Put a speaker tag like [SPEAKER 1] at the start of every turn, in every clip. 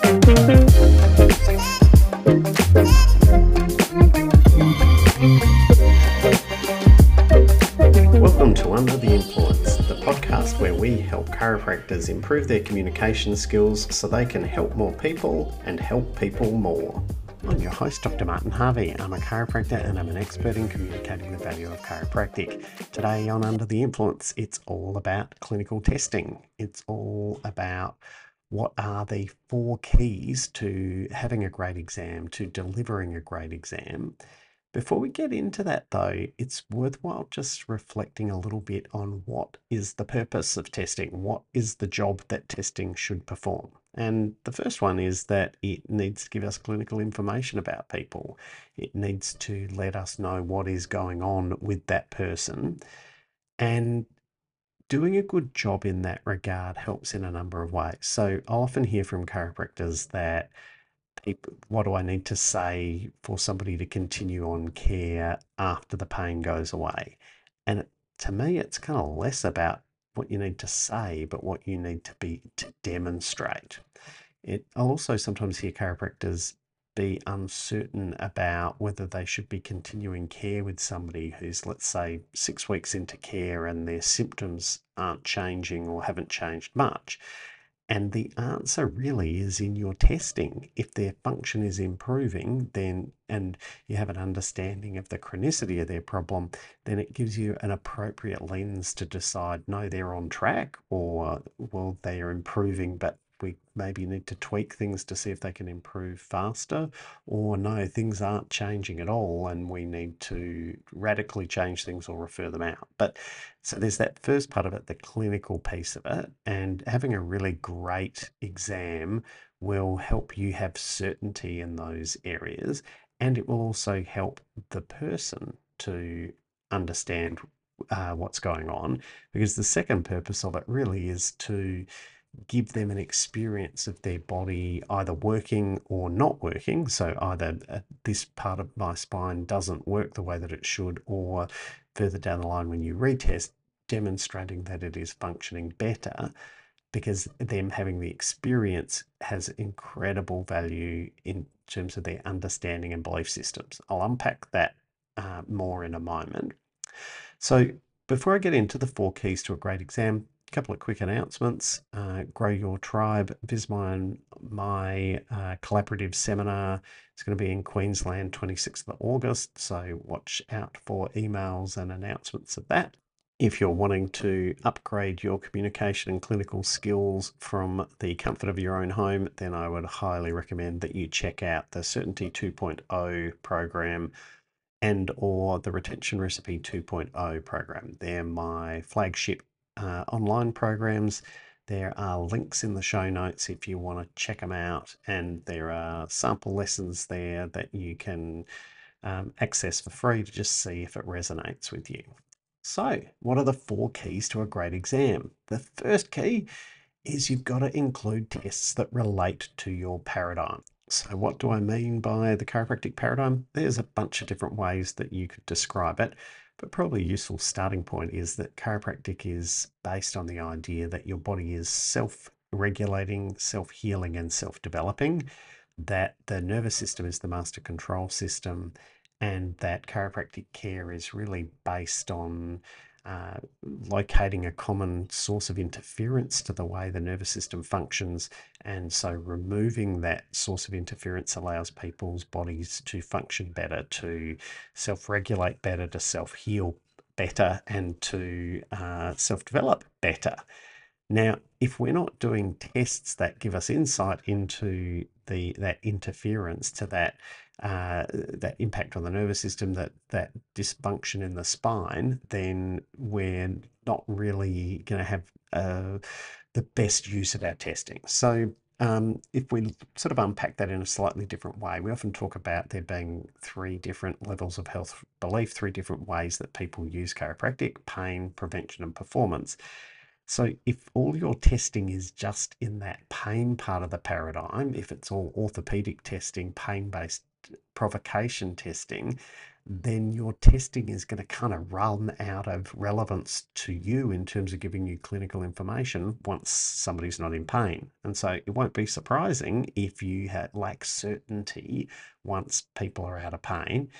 [SPEAKER 1] Welcome to Under the Influence, the podcast where we help chiropractors improve their communication skills so they can help more people and help people more. I'm your host, Dr. Martin Harvey. I'm a chiropractor and I'm an expert in communicating the value of chiropractic. Today on Under the Influence, it's all about clinical testing. It's all about what are the four keys to having a great exam, to delivering a great exam. Before we get into that, though, it's worthwhile just reflecting a little bit on what is the purpose of testing? What is the job that testing should perform? And the first one is that it needs to give us clinical information about people. It needs to let us know what is going on with that person. And doing a good job in that regard helps in a number of ways. So I often hear from chiropractors that what do I need to say for somebody to continue on care after the pain goes away? And to me, it's kind of less about what you need to say, but what you need to be to demonstrate. It, I'll also sometimes hear chiropractors be uncertain about whether they should be continuing care with somebody who's, let's say, six weeks into care and their symptoms aren't changing or haven't changed much. And the answer really is in your testing. If their function is improving, then and you have an understanding of the chronicity of their problem, then it gives you an appropriate lens to decide no, they're on track, or well, they are improving, but we maybe need to tweak things to see if they can improve faster, or no, things aren't changing at all and we need to radically change things or refer them out. But so there's that first part of it, the clinical piece of it, and having a really great exam will help you have certainty in those areas and it will also help the person to understand uh, what's going on because the second purpose of it really is to give them an experience of their body either working or not working. So, either uh, this part of my spine doesn't work the way that it should, or further down the line when you retest, demonstrating that it is functioning better because them having the experience has incredible value in terms of their understanding and belief systems. I'll unpack that uh, more in a moment. So, before I get into the four keys to a great exam, couple of quick announcements. Uh, Grow Your Tribe, Vismine, my uh, collaborative seminar is going to be in Queensland 26th of August. So watch out for emails and announcements of that. If you're wanting to upgrade your communication and clinical skills from the comfort of your own home, then I would highly recommend that you check out the Certainty 2.0 program and or the Retention Recipe 2.0 program. They're my flagship uh, online programs. There are links in the show notes if you want to check them out, and there are sample lessons there that you can um, access for free to just see if it resonates with you. So, what are the four keys to a great exam? The first key is you've got to include tests that relate to your paradigm. So, what do I mean by the chiropractic paradigm? There's a bunch of different ways that you could describe it. But probably a useful starting point is that chiropractic is based on the idea that your body is self regulating, self healing, and self developing, that the nervous system is the master control system, and that chiropractic care is really based on uh, locating a common source of interference to the way the nervous system functions. And so removing that source of interference allows people's bodies to function better, to self regulate better, to self heal better, and to uh, self develop better. Now, if we're not doing tests that give us insight into the that interference to that uh, that impact on the nervous system, that that dysfunction in the spine, then we're not really going to have uh, the best use of our testing. So um, if we sort of unpack that in a slightly different way, we often talk about there being three different levels of health belief, three different ways that people use chiropractic pain, prevention, and performance. So if all your testing is just in that pain part of the paradigm, if it's all orthopedic testing, pain-based provocation testing, then your testing is going to kind of run out of relevance to you in terms of giving you clinical information once somebody's not in pain. And so it won't be surprising if you lack certainty once people are out of pain.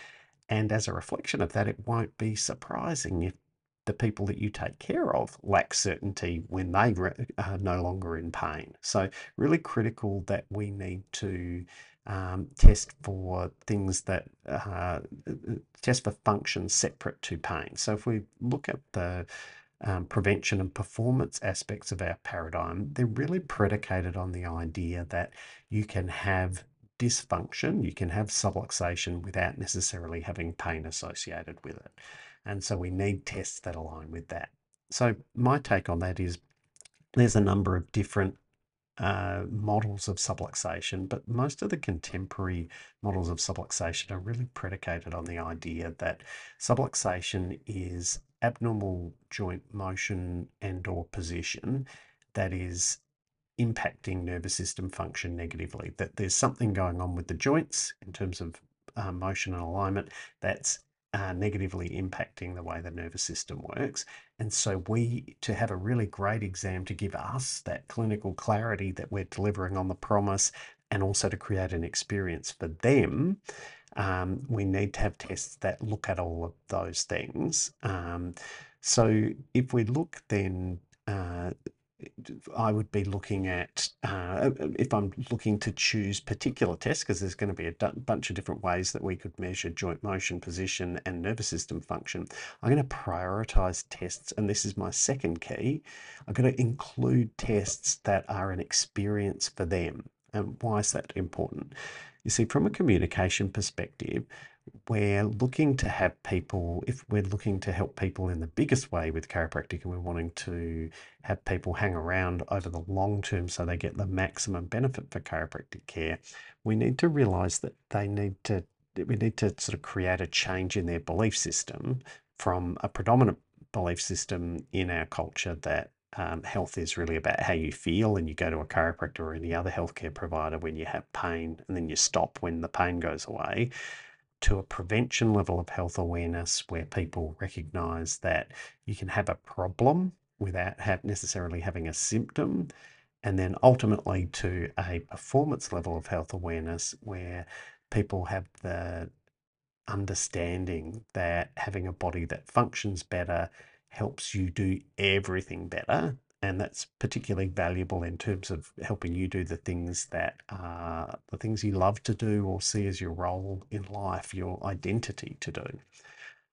[SPEAKER 1] And as a reflection of that, it won't be surprising if the people that you take care of lack certainty when they are no longer in pain. So, really critical that we need to um, test for things that uh, test for functions separate to pain. So if we look at the um, prevention and performance aspects of our paradigm, they're really predicated on the idea that you can have dysfunction, you can have subluxation without necessarily having pain associated with it. And so we need tests that align with that. So my take on that is there's a number of different uh, models of subluxation, but most of the contemporary models of subluxation are really predicated on the idea that subluxation is abnormal joint motion and or position that is impacting nervous system function negatively that there's something going on with the joints in terms of uh, motion and alignment that's uh, negatively impacting the way the nervous system works. And so, we to have a really great exam to give us that clinical clarity that we're delivering on the promise and also to create an experience for them. Um, we need to have tests that look at all of those things. Um, so, if we look then uh, I would be looking at, uh, if I'm looking to choose particular tests, because there's going to be a bunch of different ways that we could measure joint motion, position, and nervous system function, I'm going to prioritize tests. And this is my second key. I'm going to include tests that are an experience for them. And why is that important? You see, from a communication perspective, we're looking to have people, if we're looking to help people in the biggest way with chiropractic and we're wanting to have people hang around over the long term so they get the maximum benefit for chiropractic care, we need to realize that they need to, we need to sort of create a change in their belief system from a predominant belief system in our culture that um, health is really about how you feel, and you go to a chiropractor or any other healthcare provider when you have pain, and then you stop when the pain goes away to a prevention level of health awareness where people recognize that you can have a problem without have necessarily having a symptom and then ultimately to a performance level of health awareness where people have the understanding that having a body that functions better helps you do everything better and that's particularly valuable in terms of helping you do the things that are the things you love to do or see as your role in life, your identity to do.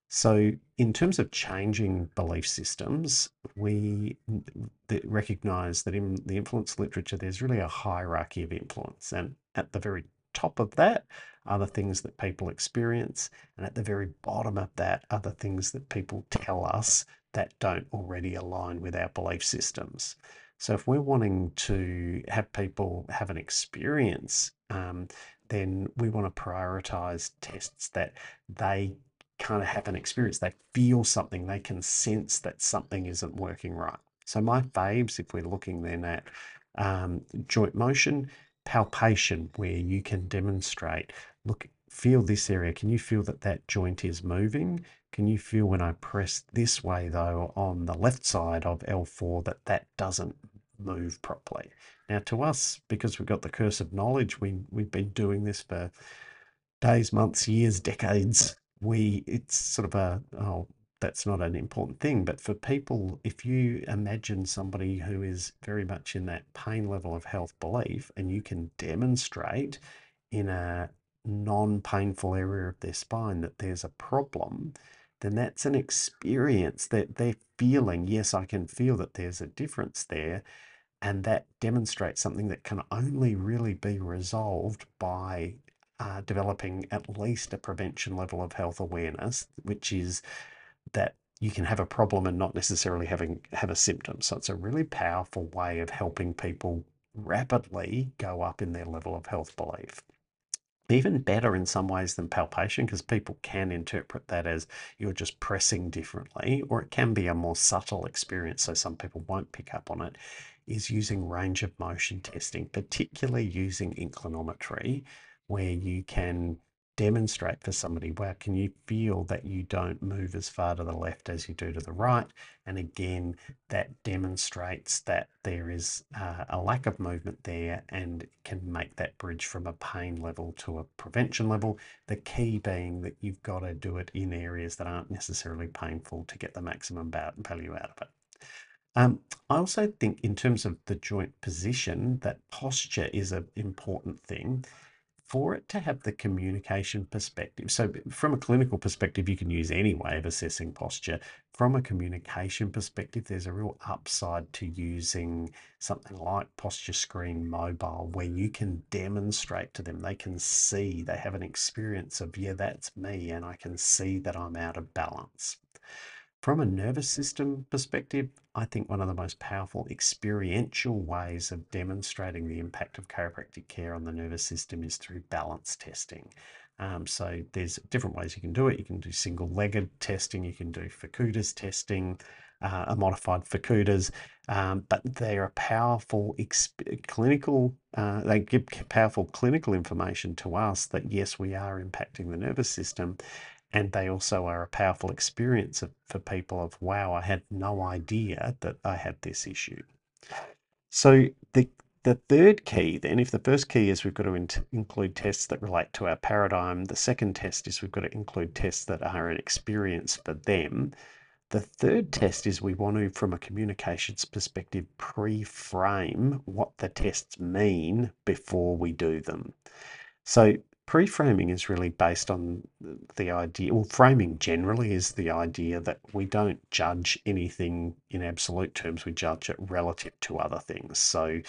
[SPEAKER 1] So, in terms of changing belief systems, we recognize that in the influence literature, there's really a hierarchy of influence. And at the very top of that are the things that people experience. And at the very bottom of that are the things that people tell us that don't already align with our belief systems. So if we're wanting to have people have an experience, um, then we want to prioritize tests that they kind of have an experience. They feel something, they can sense that something isn't working right. So my faves, if we're looking then at um, joint motion, palpation, where you can demonstrate, look, feel this area. Can you feel that that joint is moving? Can you feel when I press this way though on the left side of L4 that that doesn't move properly? Now to us, because we've got the curse of knowledge, we, we've been doing this for days, months, years, decades. We, it's sort of a, oh, that's not an important thing. But for people, if you imagine somebody who is very much in that pain level of health belief and you can demonstrate in a non painful area of their spine that there's a problem, then that's an experience that they're feeling. Yes, I can feel that there's a difference there. And that demonstrates something that can only really be resolved by uh, developing at least a prevention level of health awareness, which is that you can have a problem and not necessarily having have a symptom. So it's a really powerful way of helping people rapidly go up in their level of health belief even better in some ways than palpation because people can interpret that as you're just pressing differently, or it can be a more subtle experience, so some people won't pick up on it. Is using range of motion testing, particularly using inclinometry, where you can demonstrate for somebody where can you feel that you don't move as far to the left as you do to the right? And again that demonstrates that there is uh, a lack of movement there and can make that bridge from a pain level to a prevention level the key being that you've got to do it in areas that aren't necessarily painful to get the maximum value out of it. Um, I also think, in terms of the joint position, that posture is an important thing for it to have the communication perspective. So, from a clinical perspective, you can use any way of assessing posture. From a communication perspective, there's a real upside to using something like Posture Screen Mobile, where you can demonstrate to them, they can see, they have an experience of, yeah, that's me, and I can see that I'm out of balance. From a nervous system perspective, I think one of the most powerful experiential ways of demonstrating the impact of chiropractic care on the nervous system is through balance testing. Um, so there's different ways you can do it. You can do single-legged testing, you can do Fukuda's testing, uh, a modified Fukuda's, um, but they are powerful clinical, uh, they give powerful clinical information to us that yes, we are impacting the nervous system and they also are a powerful experience of, for people of wow i had no idea that i had this issue so the the third key then if the first key is we've got to in include tests that relate to our paradigm the second test is we've got to include tests that are an experience for them the third test is we want to, from a communications perspective, pre frame what the tests mean before we do them. So Pre-framing is really based on the idea, well, framing generally is the idea that we don't judge anything in absolute terms, we judge it relative to other things. So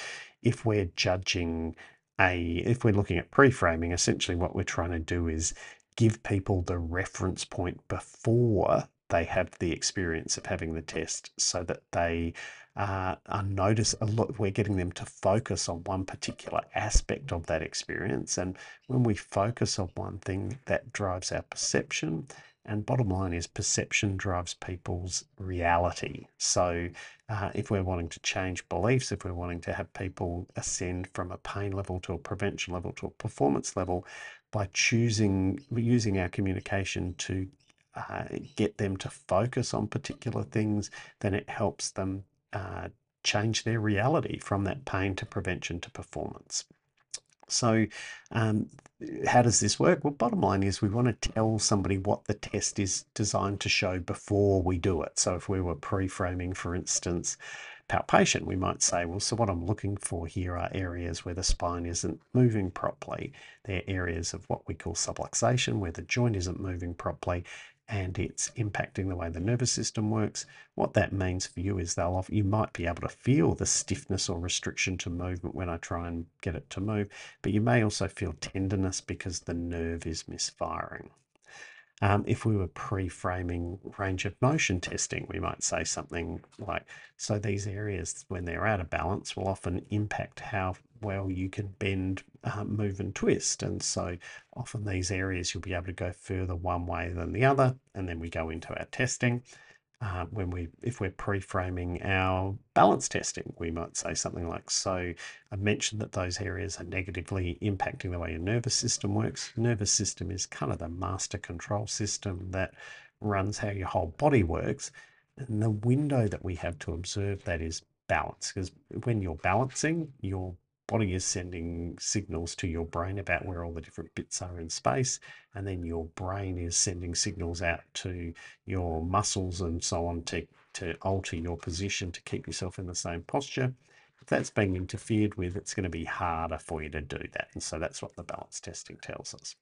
[SPEAKER 1] if we're judging a, if we're looking at pre-framing, essentially what we're trying to do is give people the reference point before they have the experience of having the test so that they uh, are notice a lot. We're getting them to focus on one particular aspect of that experience. And when we focus on one thing that drives our perception. And bottom line is perception drives people's reality. So uh, if we're wanting to change beliefs if we're wanting to have people ascend from a pain level to a prevention level to a performance level by choosing using our communication to uh, get them to focus on particular things, then it helps them uh, change their reality from that pain to prevention to performance. So, um, how does this work? Well, bottom line is we want to tell somebody what the test is designed to show before we do it. So, if we were pre framing, for instance, palpation, we might say, well, so what I'm looking for here are areas where the spine isn't moving properly. They're areas of what we call subluxation, where the joint isn't moving properly and it's impacting the way the nervous system works. What that means for you is they'll you might be able to feel the stiffness or restriction to movement when I try and get it to move, but you may also feel tenderness because the nerve is misfiring. Um, if we were pre-framing range of motion testing, we might say something like, so these areas, when they're out of balance, will often impact how well you can bend, uh, move and twist. And so often these areas you'll be able to go further one way than the other. And then we go into our testing uh, when we if we're pre-framing our balance testing we might say something like so i mentioned that those areas are negatively impacting the way your nervous system works. Nervous system is kind of the master control system that runs how your whole body works. And the window that we have to observe that is balance because when you're balancing your body is sending signals to your brain about where all the different bits are in space, and then your brain is sending signals out to your muscles and so on to, to alter your position to keep yourself in the same posture. If that's being interfered with, it's going to be harder for you to do that. And so that's what the balance testing tells us.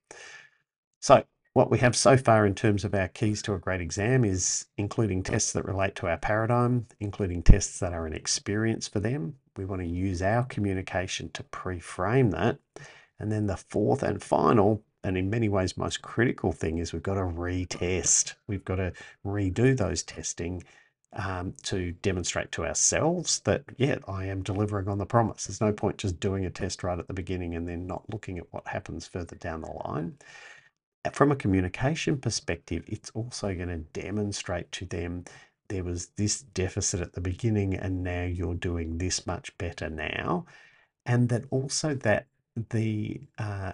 [SPEAKER 1] So what we have so far in terms of our keys to a great exam is including tests that relate to our paradigm, including tests that are an experience for them. We want to use our communication to pre-frame that. And then the fourth and final, and in many ways most critical thing is we've got to retest. We've got to redo those testing um, to demonstrate to ourselves that, yeah, I am delivering on the promise. There's no point just doing a test right at the beginning and then not looking at what happens further down the line from a communication perspective, it's also going to demonstrate to them there was this deficit at the beginning and now you're doing this much better now. And that also that the uh,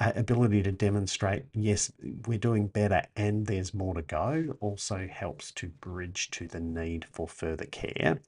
[SPEAKER 1] ability to demonstrate, yes, we're doing better and there's more to go, also helps to bridge to the need for further care.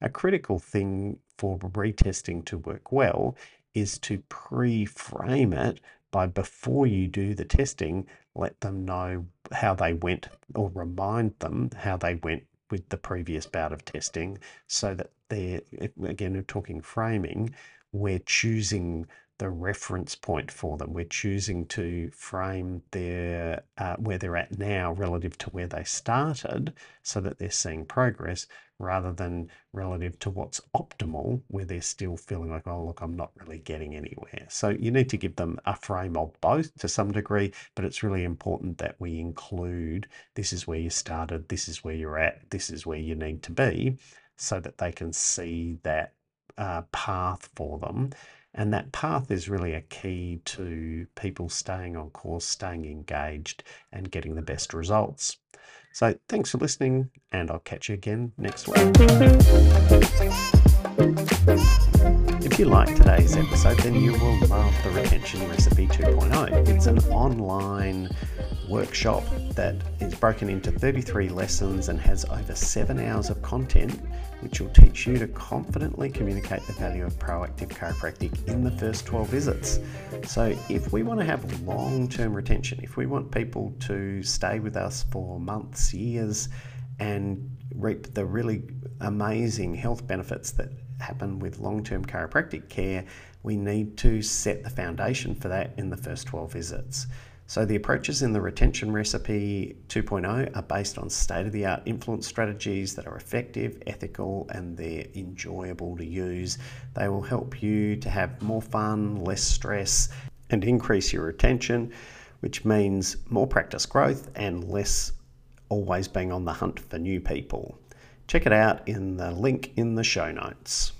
[SPEAKER 1] A critical thing for retesting to work well is to pre frame it by before you do the testing, let them know how they went or remind them how they went with the previous bout of testing so that they're, again, talking framing, we're choosing the reference point for them. We're choosing to frame their uh, where they're at now relative to where they started, so that they're seeing progress rather than relative to what's optimal, where they're still feeling like, oh look, I'm not really getting anywhere. So you need to give them a frame of both to some degree, but it's really important that we include this is where you started, this is where you're at, this is where you need to be, so that they can see that uh, path for them and that path is really a key to people staying on course, staying engaged, and getting the best results. So, thanks for listening, and I'll catch you again next week. If you like today's episode, then you will love the Retention Recipe 2.0. It's an online workshop that is broken into 33 lessons and has over seven hours of content which will teach you to confidently communicate the value of proactive chiropractic in the first 12 visits. So, if we want to have long term retention, if we want people to stay with us for months, years, and reap the really amazing health benefits that happen with long term chiropractic care, we need to set the foundation for that in the first 12 visits. So, the approaches in the Retention Recipe 2.0 are based on state of the art influence strategies that are effective, ethical, and they're enjoyable to use. They will help you to have more fun, less stress, and increase your retention, which means more practice growth and less always being on the hunt for new people. Check it out in the link in the show notes.